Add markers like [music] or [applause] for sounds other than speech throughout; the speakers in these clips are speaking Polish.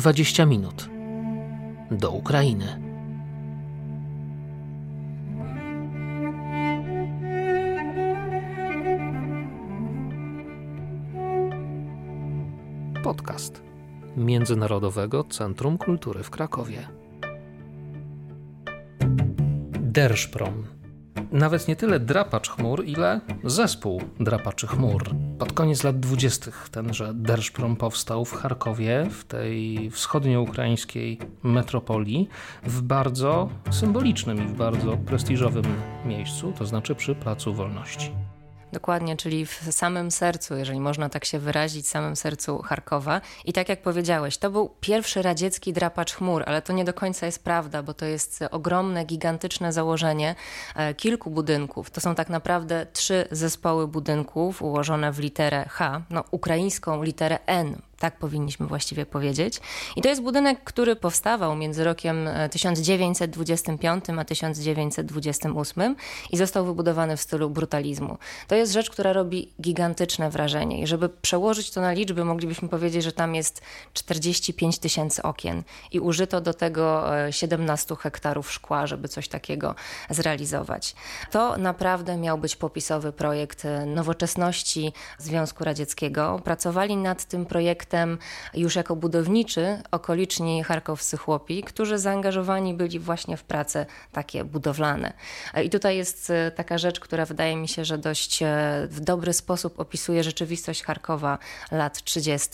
20 minut do Ukrainy. Podcast Międzynarodowego Centrum Kultury w Krakowie. Derszprom nawet nie tyle drapacz chmur, ile zespół drapaczy chmur. Pod koniec lat dwudziestych tenże Derszprom powstał w Charkowie, w tej wschodnioukraińskiej metropolii, w bardzo symbolicznym i w bardzo prestiżowym miejscu, to znaczy przy Placu Wolności. Dokładnie, czyli w samym sercu, jeżeli można tak się wyrazić, samym sercu Charkowa. I tak jak powiedziałeś, to był pierwszy radziecki drapacz chmur, ale to nie do końca jest prawda, bo to jest ogromne, gigantyczne założenie e, kilku budynków. To są tak naprawdę trzy zespoły budynków ułożone w literę H, no ukraińską literę N, tak powinniśmy właściwie powiedzieć. I to jest budynek, który powstawał między rokiem 1925 e, a 1928 i został wybudowany w stylu brutalizmu. To jest rzecz, która robi gigantyczne wrażenie. I żeby przełożyć to na liczby, moglibyśmy powiedzieć, że tam jest 45 tysięcy okien i użyto do tego 17 e, hektarów szkła, żeby coś takiego zrealizować. To naprawdę miał być popisowy projekt e, nowoczesności Związku Radzieckiego. Pracowali nad tym projektem projektem już jako budowniczy okoliczni charkowscy chłopi, którzy zaangażowani byli właśnie w prace takie budowlane. I tutaj jest e, taka rzecz, która wydaje mi się, że dość e, w dobry sposób opisuje rzeczywistość Charkowa lat 30.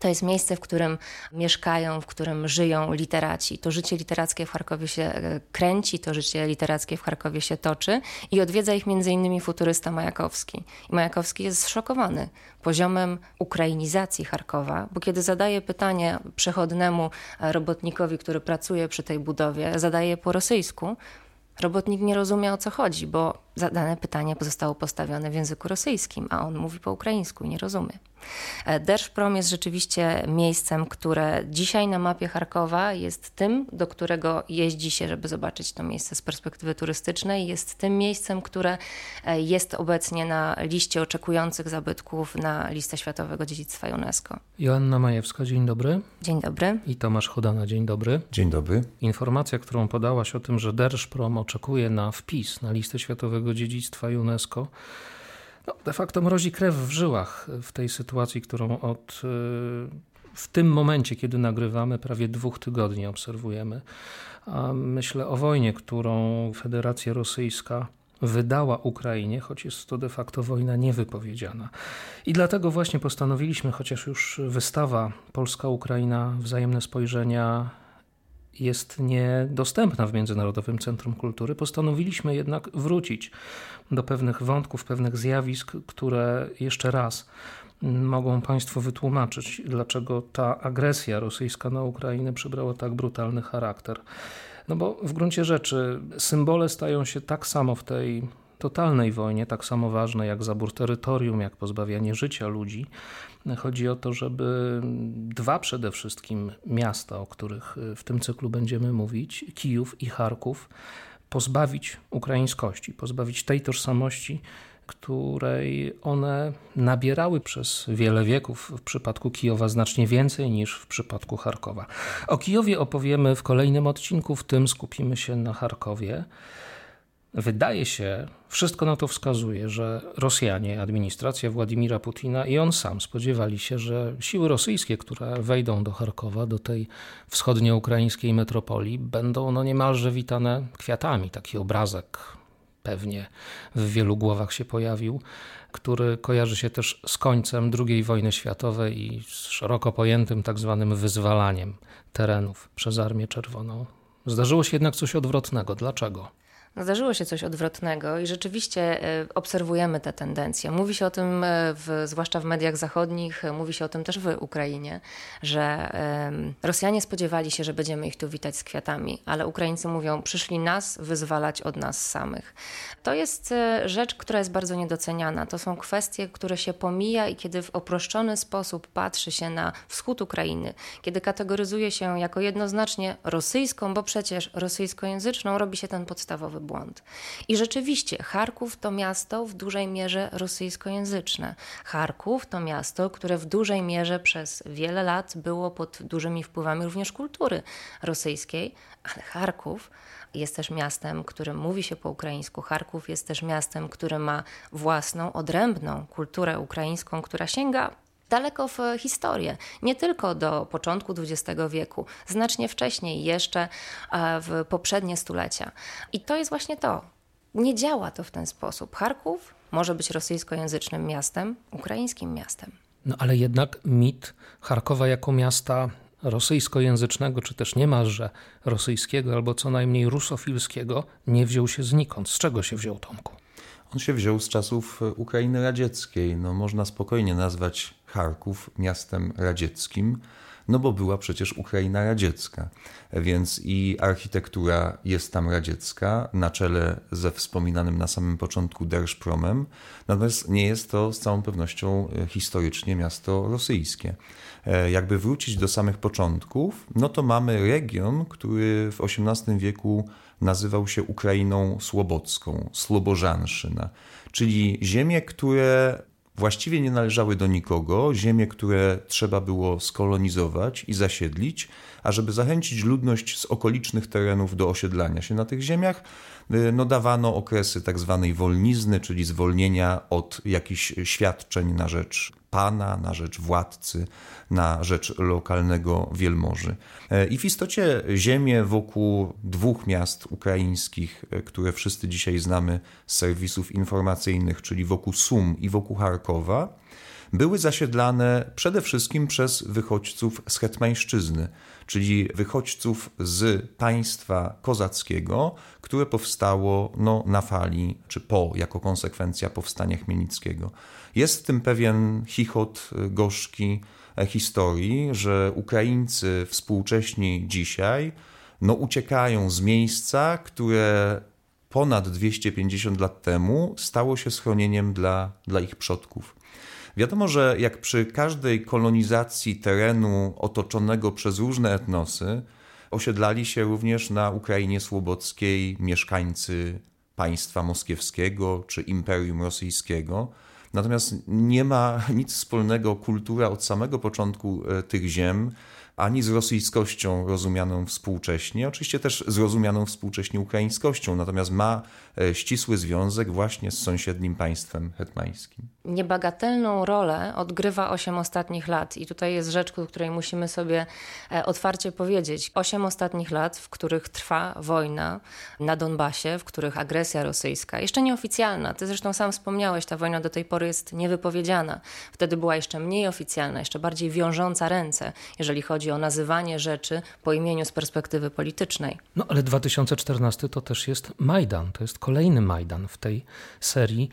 To jest miejsce, w którym mieszkają, w którym żyją literaci. To życie literackie w Charkowie się e, kręci, to życie literackie w Charkowie się toczy i odwiedza ich m.in. futurysta Majakowski. I Majakowski jest zszokowany poziomem ukrainizacji Charkowa, bo kiedy zadaje pytanie przechodnemu robotnikowi, który pracuje przy tej budowie, zadaje po rosyjsku, robotnik nie rozumie o co chodzi, bo zadane pytanie zostało postawione w języku rosyjskim, a on mówi po ukraińsku i nie rozumie. E, Derszprom jest rzeczywiście miejscem, które dzisiaj na mapie Charkowa jest tym, do którego jeździ się, żeby zobaczyć to miejsce z perspektywy turystycznej. Jest tym miejscem, które e, jest obecnie na liście oczekujących zabytków na listę Światowego Dziedzictwa UNESCO. Joanna Majewska, dzień dobry. Dzień dobry. I Tomasz Chodana, dzień dobry. Dzień dobry. Informacja, którą podałaś o tym, że Derszprom oczekuje na wpis na listę Światowego Dziedzictwa UNESCO, no, de facto mrozi krew w żyłach w tej sytuacji, którą od y, w tym momencie, kiedy nagrywamy, prawie dwóch tygodni obserwujemy. A myślę o wojnie, którą Federacja Rosyjska wydała Ukrainie, choć jest to de facto wojna niewypowiedziana. I dlatego właśnie postanowiliśmy, chociaż już wystawa Polska-Ukraina, wzajemne spojrzenia jest niedostępna w Międzynarodowym Centrum Kultury, postanowiliśmy jednak wrócić do pewnych wątków, pewnych zjawisk, które jeszcze raz mogą Państwo wytłumaczyć, dlaczego ta agresja rosyjska na Ukrainę przybrała tak brutalny charakter. No bo w gruncie rzeczy symbole stają się tak samo w tej totalnej wojnie, tak samo ważne jak zabór terytorium, jak pozbawianie życia ludzi. Chodzi o to, żeby dwa przede wszystkim miasta, o których w tym cyklu będziemy mówić, Kijów i Charków, pozbawić ukraińskości, pozbawić tej tożsamości, której one nabierały przez wiele wieków, w przypadku Kijowa znacznie więcej niż w przypadku Charkowa. O Kijowie opowiemy w kolejnym odcinku, w tym skupimy się na Charkowie. Wydaje się, wszystko na to wskazuje, że Rosjanie, administracja Władimira Putina i on sam spodziewali się, że siły rosyjskie, które wejdą do Charkowa, do tej wschodnioukraińskiej metropolii, będą no niemalże witane kwiatami. Taki obrazek pewnie w wielu głowach się pojawił, który kojarzy się też z końcem II wojny światowej i z szeroko pojętym tak zwanym wyzwalaniem terenów przez Armię Czerwoną. Zdarzyło się jednak coś odwrotnego. Dlaczego? Zdarzyło się coś odwrotnego i rzeczywiście e, obserwujemy te tendencje. Mówi się o tym, e, w, zwłaszcza w mediach zachodnich, e, mówi się o tym też w Ukrainie, że Rosjanie spodziewali się, że będziemy ich tu witać z kwiatami, ale Ukraińcy mówią, przyszli nas wyzwalać od nas samych. To jest rzecz, która jest bardzo niedoceniana. To są kwestie, które się pomija i kiedy w uproszczony sposób patrzy się na wschód Ukrainy, kiedy kategoryzuje się jako jednoznacznie rosyjską, bo przecież rosyjskojęzyczną, robi się ten podstawowy błąd. I rzeczywiście Charków to miasto w dużej mierze rosyjskojęzyczne. Charków to miasto, które w dużej mierze przez wiele lat było pod dużymi wpływami również kultury rosyjskiej, ale Charków jest też miastem, którym mówi się po ukraińsku. Charków jest też miastem, które ma własną, odrębną kulturę ukraińską, która sięga daleko w historię, nie tylko do początku XX wieku, znacznie wcześniej, jeszcze e, w poprzednie stulecia. I to jest właśnie to. Nie działa to w ten sposób. Charków może być rosyjskojęzycznym miastem, ukraińskim miastem. No ale jednak mit Charkowa jako miasta rosyjskojęzycznego, czy też niemalże rosyjskiego, albo co najmniej rusofilskiego, nie wziął się znikąd. Z czego się wziął Tomku? On się wziął z czasów Ukrainy radzieckiej. No, można spokojnie nazwać Charków miastem radzieckim, no bo była przecież Ukraina radziecka, więc i architektura jest tam radziecka, na czele ze wspominanym na samym początku Derszpromem, natomiast nie jest to z całą pewnością historycznie miasto rosyjskie. E, jakby wrócić do samych początków, no to mamy region, który w XVIII wieku nazywał się Ukrainą Słobocką, Slobożanszyna, czyli ziemie, które właściwie nie należały do nikogo, ziemie, które trzeba było skolonizować i zasiedlić, a żeby zachęcić ludność z okolicznych terenów do osiedlania się na tych ziemiach, no dawano okresy tak zwanej wolnizny, czyli zwolnienia od jakichś świadczeń na rzecz pana, na rzecz władcy, na rzecz lokalnego wielmoży. E, I w istocie ziemię wokół dwóch miast ukraińskich, e, które wszyscy dzisiaj znamy z serwisów informacyjnych, czyli wokół Sum i wokół Charkowa, były zasiedlane przede wszystkim przez wychodźców z hetmańszczyzny, czyli wychodźców z państwa kozackiego, które powstało no, na fali, czy po, jako konsekwencja powstania chmielnickiego. Jest w tym pewien chichot y, gorzki e, historii, że Ukraińcy współcześni dzisiaj no, uciekają z miejsca, które ponad 250 lat temu stało się schronieniem dla, dla ich przodków. Wiadomo, że jak przy każdej kolonizacji terenu otoczonego przez różne etnosy, osiedlali się również na Ukrainie Słobockiej mieszkańcy państwa moskiewskiego czy Imperium Rosyjskiego. Natomiast nie ma nic wspólnego kultura od samego początku e, tych ziem ani z rosyjskością rozumianą współcześnie, oczywiście też zrozumianą współcześnie ukraińskością, natomiast ma e, ścisły związek właśnie z sąsiednim państwem hetmańskim. Niebagatelną rolę odgrywa osiem ostatnich lat i tutaj jest rzecz, o której musimy sobie e, otwarcie powiedzieć. Osiem ostatnich lat, w których trwa wojna na Donbasie, w których agresja rosyjska, jeszcze nieoficjalna, ty zresztą sam wspomniałeś, ta wojna do tej pory jest niewypowiedziana. Wtedy była jeszcze mniej oficjalna, jeszcze bardziej wiążąca ręce, jeżeli chodzi o nazywanie rzeczy po imieniu z perspektywy politycznej. No ale 2014 to też jest Majdan, to jest kolejny Majdan w tej serii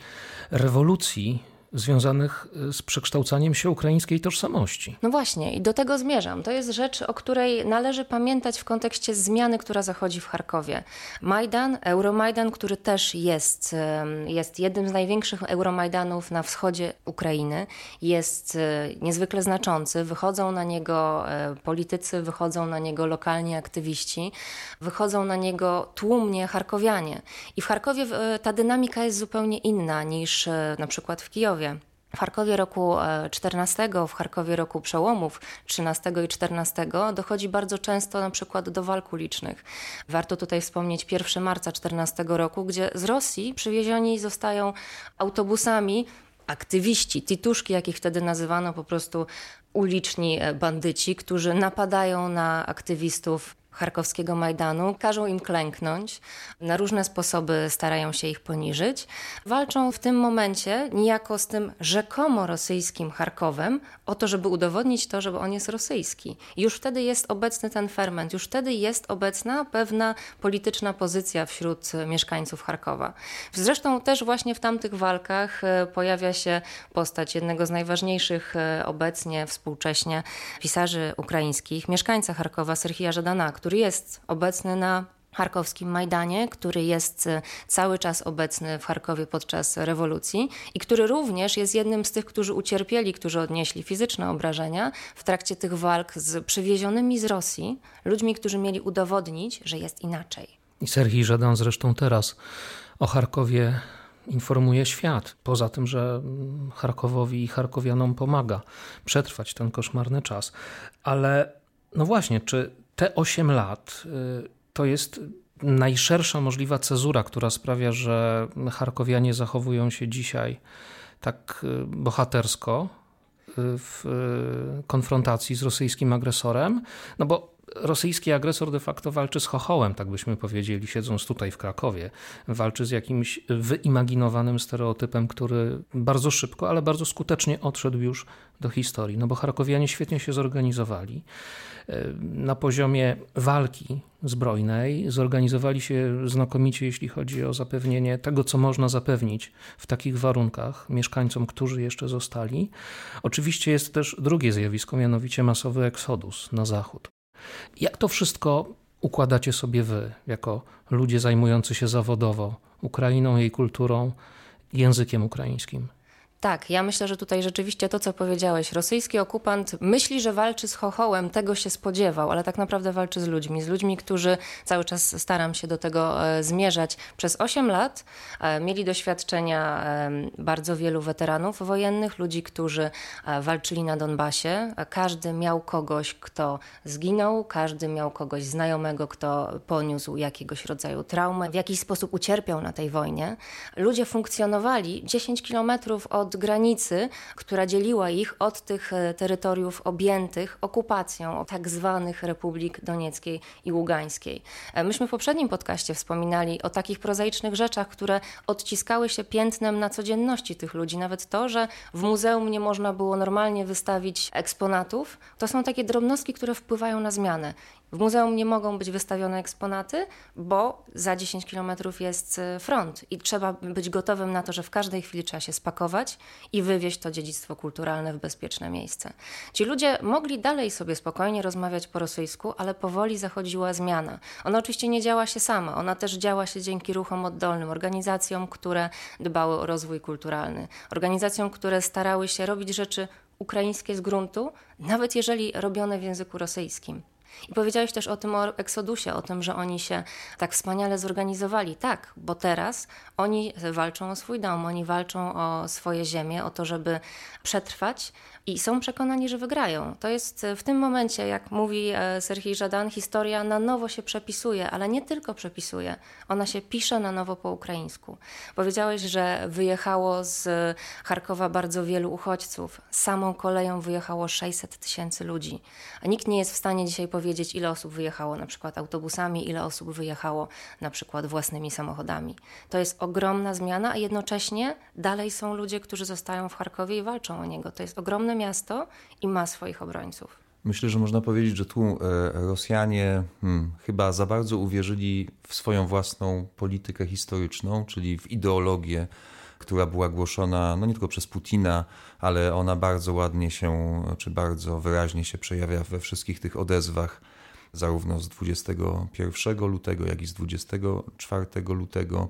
rewolucji związanych e, z przekształcaniem się ukraińskiej tożsamości. No właśnie, i do tego zmierzam. To jest rzecz, o której należy pamiętać w kontekście zmiany, która zachodzi w Charkowie. Majdan, Euromajdan, który też jest, jest jednym z największych Euromajdanów na wschodzie Ukrainy, jest e, niezwykle znaczący. Wychodzą na niego e, politycy, wychodzą na niego lokalni aktywiści, wychodzą na niego tłumnie Charkowianie. I w Charkowie ta dynamika jest zupełnie inna niż na przykład w Kijowie. W Charkowie roku 14, e, w Charkowie roku przełomów 13 i 14 dochodzi bardzo często na przykład do walk ulicznych. Warto tutaj wspomnieć 1 marca 14 roku, gdzie z Rosji przywiezioni zostają autobusami aktywiści, tituszki, jakich wtedy nazywano po prostu uliczni e, bandyci, którzy napadają na aktywistów charkowskiego Majdanu, każą im klęknąć, na różne sposoby starają się ich poniżyć. Walczą w tym momencie niejako z tym rzekomo rosyjskim Charkowem o to, żeby udowodnić to, że on jest rosyjski. Już wtedy jest obecny ten ferment, już wtedy jest obecna pewna polityczna pozycja wśród mieszkańców Charkowa. Zresztą też właśnie w tamtych walkach e, pojawia się postać jednego z najważniejszych e, obecnie współcześnie pisarzy ukraińskich, mieszkańca Charkowa, Serhija Żadana, który jest obecny na charkowskim Majdanie, który jest e, cały czas obecny w Charkowie podczas rewolucji i który również jest jednym z tych, którzy ucierpieli, którzy odnieśli fizyczne obrażenia w trakcie tych walk z przywiezionymi z Rosji ludźmi, którzy mieli udowodnić, że jest inaczej. I Serhii Żadan zresztą teraz o Charkowie informuje świat. Poza tym, że Charkowowi i Charkowianom pomaga przetrwać ten koszmarny czas. Ale no właśnie, czy te 8 lat y, to jest najszersza możliwa cezura, która sprawia, że Charkowianie zachowują się dzisiaj tak y, bohatersko y, w konfrontacji z rosyjskim agresorem? No bo rosyjski agresor de facto walczy z chochołem, tak byśmy powiedzieli, siedząc tutaj w Krakowie. Walczy z jakimś wyimaginowanym stereotypem, który bardzo szybko, ale bardzo skutecznie odszedł już do historii. No bo Charkowianie świetnie się zorganizowali. Na poziomie walki zbrojnej zorganizowali się znakomicie, jeśli chodzi o zapewnienie tego, co można zapewnić w takich warunkach mieszkańcom, którzy jeszcze zostali. Oczywiście jest też drugie zjawisko, mianowicie masowy eksodus na zachód. Jak to wszystko układacie sobie wy, jako ludzie zajmujący się zawodowo Ukrainą, jej kulturą, językiem ukraińskim? Tak, ja myślę, że tutaj rzeczywiście to, co powiedziałeś, rosyjski okupant myśli, że walczy z chochołem, tego się spodziewał, ale tak naprawdę walczy z ludźmi, z ludźmi, którzy cały czas staram się do tego e, zmierzać. Przez 8 lat e, mieli doświadczenia e, bardzo wielu weteranów wojennych, ludzi, którzy walczyli na Donbasie. Każdy miał kogoś, kto zginął, każdy miał kogoś znajomego, kto poniósł jakiegoś rodzaju traumę, w jakiś sposób ucierpiał na tej wojnie. Ludzie funkcjonowali 10 kilometrów od od granicy, która dzieliła ich od tych e, terytoriów objętych okupacją tak zwanych Republik Donieckiej i Ługańskiej. E, myśmy w poprzednim podcaście wspominali o takich prozaicznych rzeczach, które odciskały się piętnem na codzienności tych ludzi. Nawet to, że w muzeum nie można było normalnie wystawić eksponatów, to są takie drobnostki, które wpływają na zmianę. W muzeum nie mogą być wystawione eksponaty, bo za 10 kilometrów jest y, front i trzeba być gotowym na to, że w każdej chwili trzeba się spakować i wywieźć to dziedzictwo kulturalne w bezpieczne miejsce. Ci ludzie mogli dalej sobie spokojnie rozmawiać po rosyjsku, ale powoli zachodziła zmiana. Ona oczywiście nie działa się sama, ona też działa się dzięki ruchom oddolnym, organizacjom, które dbały o rozwój kulturalny, organizacjom, które starały się robić rzeczy ukraińskie z gruntu, nawet jeżeli robione w języku rosyjskim. I powiedziałeś też o tym o Eksodusie, o tym, że oni się tak wspaniale zorganizowali. Tak, bo teraz oni walczą o swój dom, oni walczą o swoje ziemię, o to, żeby przetrwać i są przekonani, że wygrają. To jest w tym momencie, jak mówi e, Serhii Żadan, historia na nowo się przepisuje, ale nie tylko przepisuje, ona się pisze na nowo po ukraińsku. Powiedziałeś, że wyjechało z Charkowa bardzo wielu uchodźców. Samą koleją wyjechało 600 tysięcy ludzi. A nikt nie jest w stanie dzisiaj powiedzieć, ile osób wyjechało na przykład autobusami, ile osób wyjechało na przykład własnymi samochodami. To jest ogromna zmiana, a jednocześnie dalej są ludzie, którzy zostają w Charkowie i walczą o niego. To jest ogromne miasto i ma swoich obrońców. Myślę, że można powiedzieć, że tu e, Rosjanie hmm, chyba za bardzo uwierzyli w swoją własną politykę historyczną, czyli w ideologię, która była głoszona no nie tylko przez Putina, ale ona bardzo ładnie się, czy bardzo wyraźnie się przejawia we wszystkich tych odezwach, zarówno z 21 lutego, jak i z 24 lutego.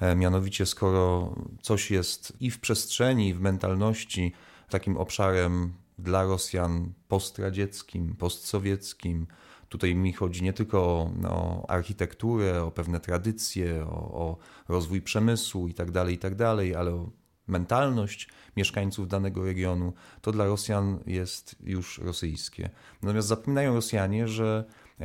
E, mianowicie, skoro coś jest i w przestrzeni, i w mentalności, takim obszarem dla Rosjan postradzieckim, postsowieckim. Tutaj mi chodzi nie tylko o no, architekturę, o pewne tradycje, o, o rozwój przemysłu itd., tak itd., tak ale o mentalność mieszkańców danego regionu, to dla Rosjan jest już rosyjskie. Natomiast zapominają Rosjanie, że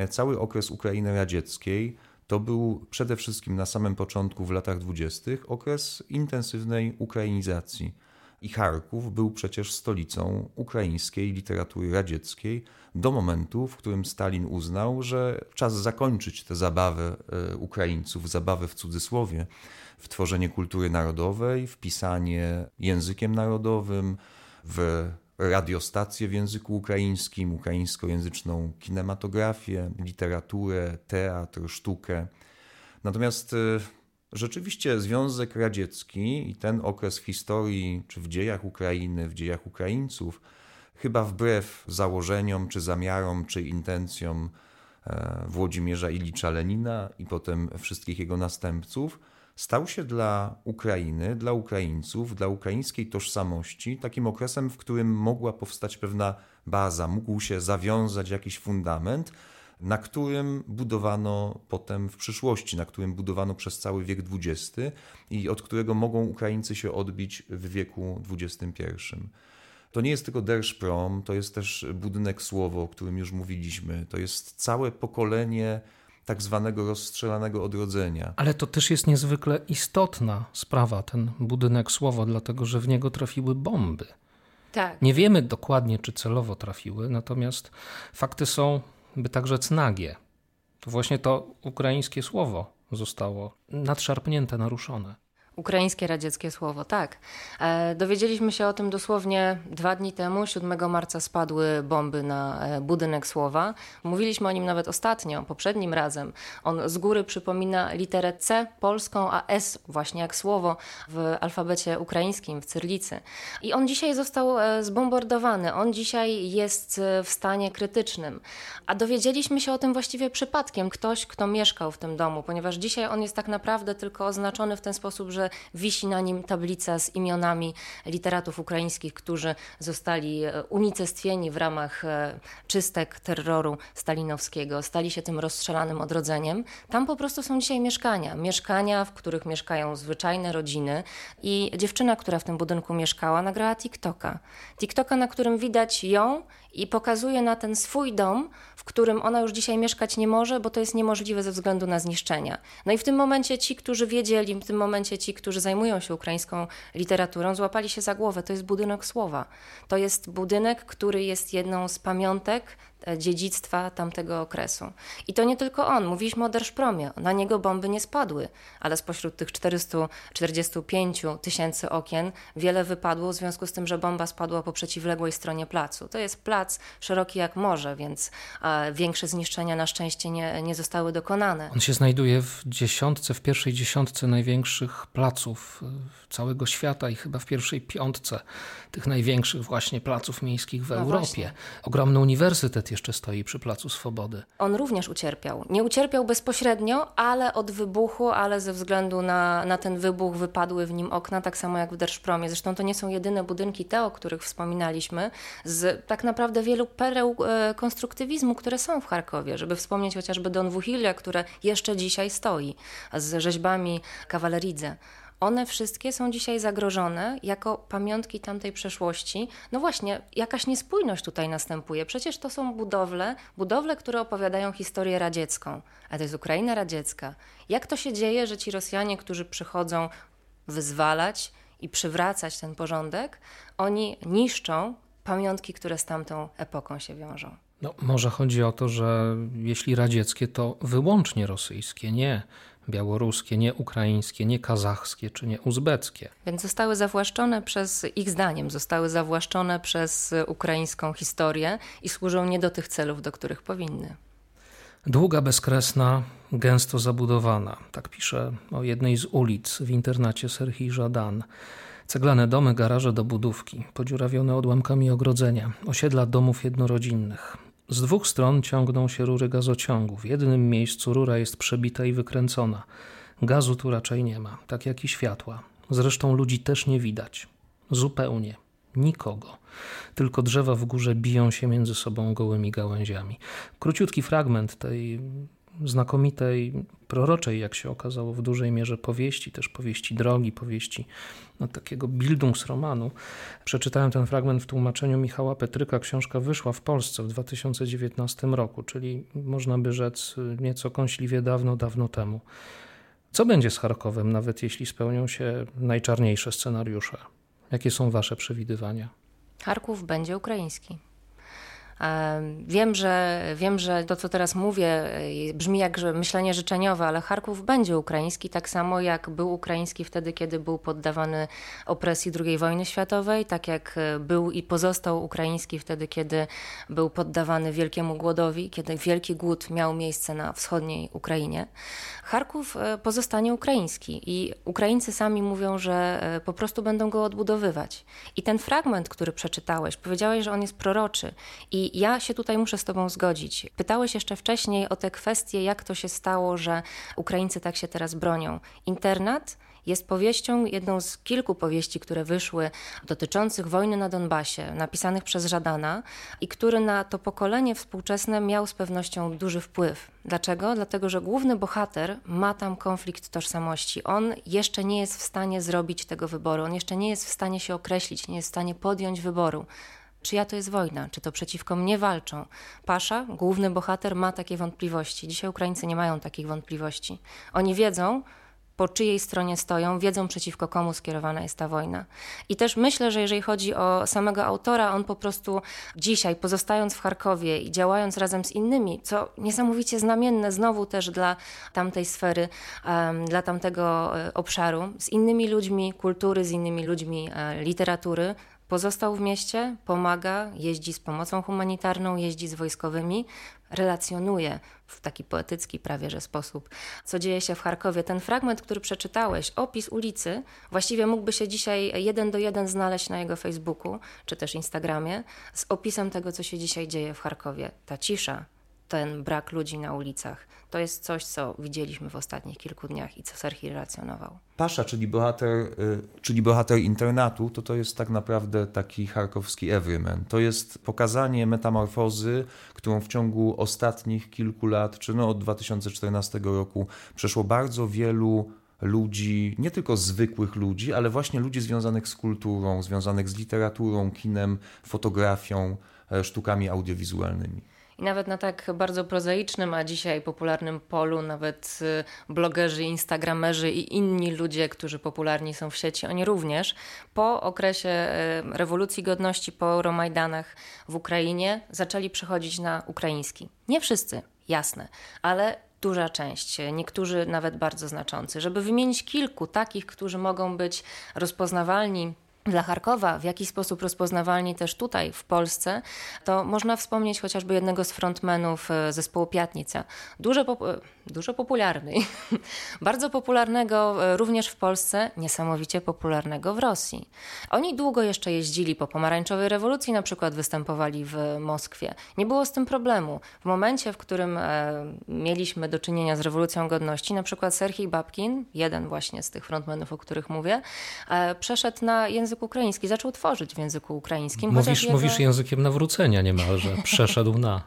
cały okres Ukrainy radzieckiej to był przede wszystkim na samym początku, w latach dwudziestych, okres intensywnej ukrainizacji i Charków był przecież stolicą ukraińskiej literatury radzieckiej do momentu, w którym Stalin uznał, że czas zakończyć tę zabawę e, Ukraińców, zabawę w cudzysłowie, w tworzenie kultury narodowej, w pisanie językiem narodowym, w radiostację w języku ukraińskim, ukraińskojęzyczną kinematografię, literaturę, teatr, sztukę. Natomiast e, Rzeczywiście Związek Radziecki i ten okres w historii, czy w dziejach Ukrainy, w dziejach Ukraińców, chyba wbrew założeniom, czy zamiarom, czy intencjom e, Włodzimierza Ilicza Lenina i potem wszystkich jego następców, stał się dla Ukrainy, dla Ukraińców, dla ukraińskiej tożsamości takim okresem, w którym mogła powstać pewna baza, mógł się zawiązać jakiś fundament, na którym budowano potem w przyszłości, na którym budowano przez cały wiek XX i od którego mogą Ukraińcy się odbić w wieku XXI. To nie jest tylko Derszprom, to jest też budynek Słowo, o którym już mówiliśmy. To jest całe pokolenie tak zwanego rozstrzelanego odrodzenia. Ale to też jest niezwykle istotna sprawa, ten budynek Słowo, dlatego że w niego trafiły bomby. Tak. Nie wiemy dokładnie, czy celowo trafiły, natomiast fakty są by także cnagie. To właśnie to ukraińskie słowo zostało nadszarpnięte, naruszone. Ukraińskie radzieckie słowo, tak. E, dowiedzieliśmy się o tym dosłownie dwa dni temu. 7 marca spadły bomby na e, budynek słowa. Mówiliśmy o nim nawet ostatnio, poprzednim razem. On z góry przypomina literę C polską, a S właśnie jak słowo w alfabecie ukraińskim, w cyrlicy. I on dzisiaj został e, zbombardowany. On dzisiaj jest w stanie krytycznym. A dowiedzieliśmy się o tym właściwie przypadkiem. Ktoś, kto mieszkał w tym domu, ponieważ dzisiaj on jest tak naprawdę tylko oznaczony w ten sposób, że wisi na nim tablica z imionami literatów ukraińskich, którzy zostali e, unicestwieni w ramach e, czystek terroru stalinowskiego, stali się tym rozstrzelanym odrodzeniem. Tam po prostu są dzisiaj mieszkania. Mieszkania, w których mieszkają zwyczajne rodziny i dziewczyna, która w tym budynku mieszkała, nagrała TikToka. TikToka, na którym widać ją i pokazuje na ten swój dom, w którym ona już dzisiaj mieszkać nie może, bo to jest niemożliwe ze względu na zniszczenia. No i w tym momencie ci, którzy wiedzieli, w tym momencie ci, którzy zajmują się ukraińską literaturą, złapali się za głowę. To jest budynek słowa. To jest budynek, który jest jedną z pamiątek dziedzictwa tamtego okresu. I to nie tylko on. Mówiliśmy o Derszpromie. Na niego bomby nie spadły, ale spośród tych 445 tysięcy okien wiele wypadło w związku z tym, że bomba spadła po przeciwległej stronie placu. To jest plac szeroki jak morze, więc e, większe zniszczenia na szczęście nie, nie zostały dokonane. On się znajduje w dziesiątce, w pierwszej dziesiątce największych placów e, całego świata i chyba w pierwszej piątce tych największych właśnie placów miejskich w no Europie. Właśnie. Ogromny uniwersytet jeszcze stoi przy Placu Swobody. On również ucierpiał. Nie ucierpiał bezpośrednio, ale od wybuchu, ale ze względu na, na ten wybuch wypadły w nim okna, tak samo jak w Derszpromie. Zresztą to nie są jedyne budynki te, o których wspominaliśmy, z tak naprawdę wielu pereł e, konstruktywizmu, które są w Charkowie, żeby wspomnieć chociażby Don Wuhilia, które jeszcze dzisiaj stoi, z rzeźbami kawaleridze. One wszystkie są dzisiaj zagrożone jako pamiątki tamtej przeszłości. No właśnie, jakaś niespójność tutaj następuje. Przecież to są budowle, budowle, które opowiadają historię radziecką, a to jest Ukraina radziecka. Jak to się dzieje, że ci Rosjanie, którzy przychodzą wyzwalać i przywracać ten porządek, oni niszczą pamiątki, które z tamtą epoką się wiążą? No, może chodzi o to, że jeśli radzieckie, to wyłącznie rosyjskie, nie białoruskie, nie ukraińskie, nie kazachskie czy nie uzbeckie. Więc zostały zawłaszczone przez, ich zdaniem, zostały zawłaszczone przez ukraińską historię i służą nie do tych celów, do których powinny. Długa, bezkresna, gęsto zabudowana. Tak pisze o jednej z ulic w internacie Serhii Żadan. Ceglane domy, garaże do budówki, podziurawione odłamkami ogrodzenia, osiedla domów jednorodzinnych. Z dwóch stron ciągną się rury gazociągu. W jednym miejscu rura jest przebita i wykręcona. Gazu tu raczej nie ma, tak jak i światła. Zresztą ludzi też nie widać. Zupełnie. Nikogo. Tylko drzewa w górze biją się między sobą gołymi gałęziami. Króciutki fragment tej znakomitej, proroczej, jak się okazało, w dużej mierze powieści, też powieści drogi, powieści no, takiego Bildungsromanu. Przeczytałem ten fragment w tłumaczeniu Michała Petryka. Książka wyszła w Polsce w 2019 roku, czyli można by rzec nieco kąśliwie dawno, dawno temu. Co będzie z Charkowem, nawet jeśli spełnią się najczarniejsze scenariusze? Jakie są Wasze przewidywania? Charków będzie ukraiński. Wiem że, wiem, że to, co teraz mówię, brzmi jak myślenie życzeniowe, ale Charków będzie ukraiński, tak samo jak był ukraiński wtedy, kiedy był poddawany opresji II wojny światowej, tak jak był i pozostał ukraiński wtedy, kiedy był poddawany wielkiemu głodowi, kiedy wielki głód miał miejsce na wschodniej Ukrainie. Charków e, pozostanie ukraiński i Ukraińcy sami mówią, że e, po prostu będą go odbudowywać. I ten fragment, który przeczytałeś, powiedziałeś, że on jest proroczy i ja się tutaj muszę z Tobą zgodzić. Pytałeś jeszcze wcześniej o te kwestie, jak to się stało, że Ukraińcy tak się teraz bronią. Internat jest powieścią, jedną z kilku powieści, które wyszły dotyczących wojny na Donbasie, napisanych przez Żadana i który na to pokolenie współczesne miał z pewnością duży wpływ. Dlaczego? Dlatego, że główny bohater ma tam konflikt tożsamości. On jeszcze nie jest w stanie zrobić tego wyboru, on jeszcze nie jest w stanie się określić, nie jest w stanie podjąć wyboru. Czyja to jest wojna? Czy to przeciwko mnie walczą? Pasza, główny bohater, ma takie wątpliwości. Dzisiaj Ukraińcy nie mają takich wątpliwości. Oni wiedzą, po czyjej stronie stoją, wiedzą przeciwko komu skierowana jest ta wojna. I też myślę, że jeżeli chodzi o samego autora, on po prostu dzisiaj, pozostając w Charkowie i działając razem z innymi, co niesamowicie znamienne znowu też dla tamtej sfery, dla tamtego e, obszaru, z innymi ludźmi kultury, z innymi ludźmi e, literatury, Pozostał w mieście, pomaga, jeździ z pomocą humanitarną, jeździ z wojskowymi, relacjonuje w taki poetycki prawie że sposób, co dzieje się w Charkowie. Ten fragment, który przeczytałeś, opis ulicy, właściwie mógłby się dzisiaj jeden do jeden znaleźć na jego Facebooku czy też Instagramie z opisem tego, co się dzisiaj dzieje w Charkowie. Ta cisza, ten brak ludzi na ulicach. To jest coś, co widzieliśmy w ostatnich kilku dniach i co Serhi relacjonował. Pasza, czyli bohater, y, czyli bohater internatu, to to jest tak naprawdę taki charkowski everyman. To jest pokazanie metamorfozy, którą w ciągu ostatnich kilku lat, czy no od 2014 roku przeszło bardzo wielu ludzi, nie tylko zwykłych ludzi, ale właśnie ludzi związanych z kulturą, związanych z literaturą, kinem, fotografią, e, sztukami audiowizualnymi. I nawet na tak bardzo prozaicznym, a dzisiaj popularnym polu, nawet y, blogerzy, instagramerzy i inni ludzie, którzy popularni są w sieci, oni również po okresie y, rewolucji godności, po Euromajdanach w Ukrainie zaczęli przechodzić na ukraiński. Nie wszyscy, jasne, ale duża część, niektórzy nawet bardzo znaczący. Żeby wymienić kilku takich, którzy mogą być rozpoznawalni dla Charkowa, w jaki sposób rozpoznawalni też tutaj w Polsce, to można wspomnieć chociażby jednego z frontmenów e, zespołu Piatnica. Dużo, pop e, dużo popularny, [laughs] bardzo popularnego e, również w Polsce, niesamowicie popularnego w Rosji. Oni długo jeszcze jeździli po pomarańczowej rewolucji, na przykład występowali w Moskwie. Nie było z tym problemu. W momencie, w którym mieliśmy do czynienia z rewolucją godności, na przykład Serhii Babkin, jeden właśnie z tych frontmenów, o których mówię, przeszedł na język język ukraiński, zaczął tworzyć w języku ukraińskim. Mówisz, jego... mówisz językiem nawrócenia niemalże, [laughs] przeszedł na.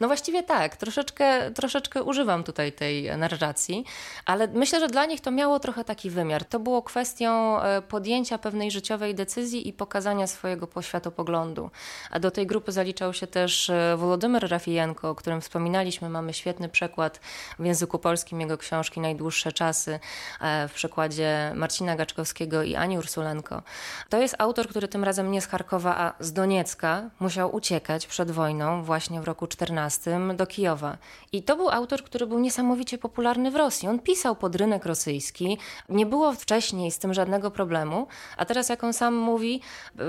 No właściwie tak, troszeczkę, troszeczkę używam tutaj tej narracji, ale myślę, że dla nich to miało trochę taki wymiar. To było kwestią e, podjęcia pewnej życiowej decyzji i pokazania swojego poświatopoglądu. A do tej grupy zaliczał się też e, Wolodymyr Rafijenko, o którym wspominaliśmy. Mamy świetny przekład w języku polskim jego książki Najdłuższe czasy e, w przekładzie Marcina Gaczkowskiego i Ani Ursulenko. To jest autor, który tym razem nie z Charkowa, a z Doniecka musiał uciekać przed wojną właśnie w roku 14 do Kijowa. I to był autor, który był niesamowicie popularny w Rosji. On pisał pod rynek rosyjski, nie było wcześniej z tym żadnego problemu, a teraz jak on sam mówi,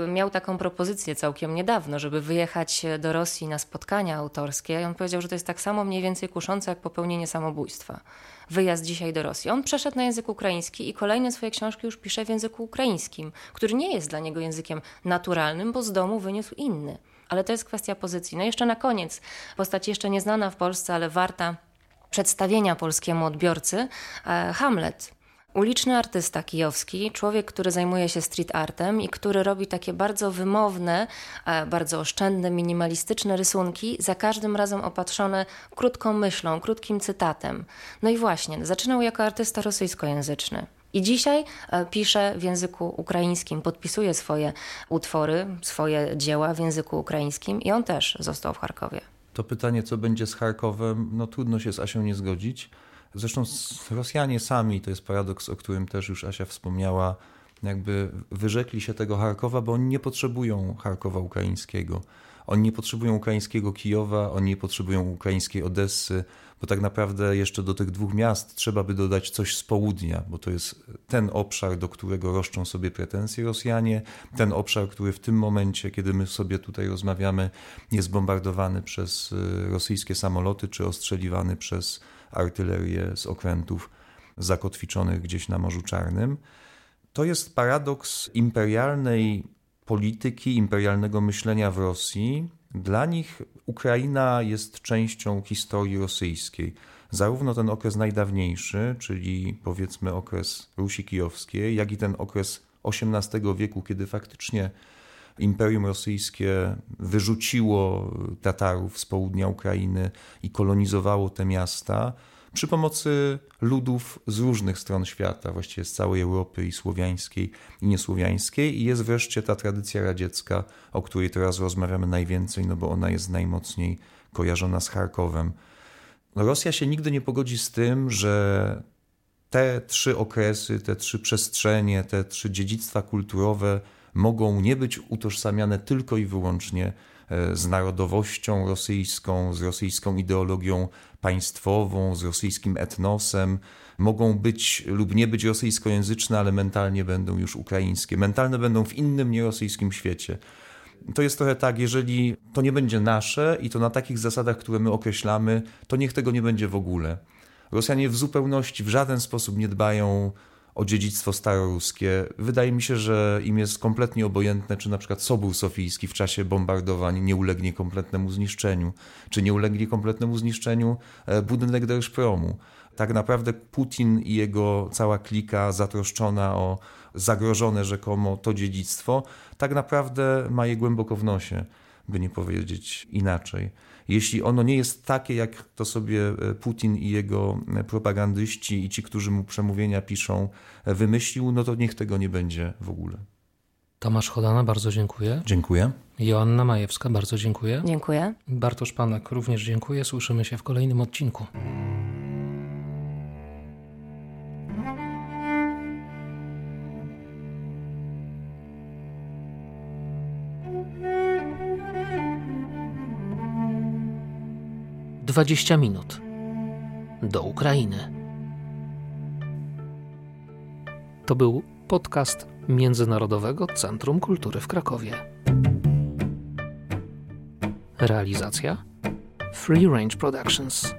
miał taką propozycję całkiem niedawno, żeby wyjechać do Rosji na spotkania autorskie. I on powiedział, że to jest tak samo mniej więcej kuszące jak popełnienie samobójstwa wyjazd dzisiaj do Rosji. On przeszedł na język ukraiński i kolejne swoje książki już pisze w języku ukraińskim, który nie jest dla niego językiem naturalnym, bo z domu wyniósł inny. Ale to jest kwestia pozycji. No jeszcze na koniec, postać jeszcze nieznana w Polsce, ale warta przedstawienia polskiemu odbiorcy, e, Hamlet uliczny artysta kijowski, człowiek, który zajmuje się street artem i który robi takie bardzo wymowne, e, bardzo oszczędne, minimalistyczne rysunki, za każdym razem opatrzone krótką myślą, krótkim cytatem. No i właśnie, zaczynał jako artysta rosyjskojęzyczny. I dzisiaj e, pisze w języku ukraińskim, podpisuje swoje utwory, swoje dzieła w języku ukraińskim i on też został w Charkowie. To pytanie, co będzie z Charkowem, no trudno się z Asią nie zgodzić. Zresztą Rosjanie sami, to jest paradoks, o którym też już Asia wspomniała, jakby wyrzekli się tego Charkowa, bo oni nie potrzebują Charkowa ukraińskiego. Oni nie potrzebują ukraińskiego Kijowa, oni nie potrzebują ukraińskiej Odessy, bo tak naprawdę jeszcze do tych dwóch miast trzeba by dodać coś z południa, bo to jest ten obszar, do którego roszczą sobie pretensje Rosjanie, ten obszar, który w tym momencie, kiedy my sobie tutaj rozmawiamy, jest bombardowany przez y, rosyjskie samoloty, czy ostrzeliwany przez artylerię z okrętów zakotwiczonych gdzieś na Morzu Czarnym. To jest paradoks imperialnej polityki, imperialnego myślenia w Rosji. Dla nich Ukraina jest częścią historii rosyjskiej. zarówno ten okres najdawniejszy, czyli powiedzmy okres Rusi Kijowskiej, jak i ten okres XVIII wieku, kiedy faktycznie Imperium Rosyjskie wyrzuciło Tatarów z południa Ukrainy i kolonizowało te miasta przy pomocy ludów z różnych stron świata, właściwie z całej Europy i słowiańskiej i niesłowiańskiej. I jest wreszcie ta tradycja radziecka, o której teraz rozmawiamy najwięcej, no bo ona jest najmocniej kojarzona z Charkowem. No Rosja się nigdy nie pogodzi z tym, że te trzy okresy, te trzy przestrzenie, te trzy dziedzictwa kulturowe mogą nie być utożsamiane tylko i wyłącznie e, z narodowością rosyjską, z rosyjską ideologią państwową, z rosyjskim etnosem. Mogą być lub nie być rosyjskojęzyczne, ale mentalnie będą już ukraińskie. Mentalne będą w innym, nierosyjskim świecie. To jest trochę tak, jeżeli to nie będzie nasze i to na takich zasadach, które my określamy, to niech tego nie będzie w ogóle. Rosjanie w zupełności, w żaden sposób nie dbają o dziedzictwo staroruskie. Wydaje mi się, że im jest kompletnie obojętne, czy na przykład Sobór Sofijski w czasie bombardowań nie ulegnie kompletnemu zniszczeniu, czy nie ulegnie kompletnemu zniszczeniu e, budynek Derszpromu. Tak naprawdę Putin i jego cała klika zatroszczona o zagrożone rzekomo to dziedzictwo, tak naprawdę ma je głęboko w nosie, by nie powiedzieć inaczej. Jeśli ono nie jest takie, jak to sobie e, Putin i jego e, propagandyści i ci, którzy mu przemówienia piszą, e, wymyślił, no to niech tego nie będzie w ogóle. Tomasz Chodana, bardzo dziękuję. Dziękuję. Joanna Majewska, bardzo dziękuję. Dziękuję. Bartosz Panek, również dziękuję. Słyszymy się w kolejnym odcinku. Dwadzieścia minut do Ukrainy. To był podcast Międzynarodowego Centrum Kultury w Krakowie. Realizacja Free Range Productions.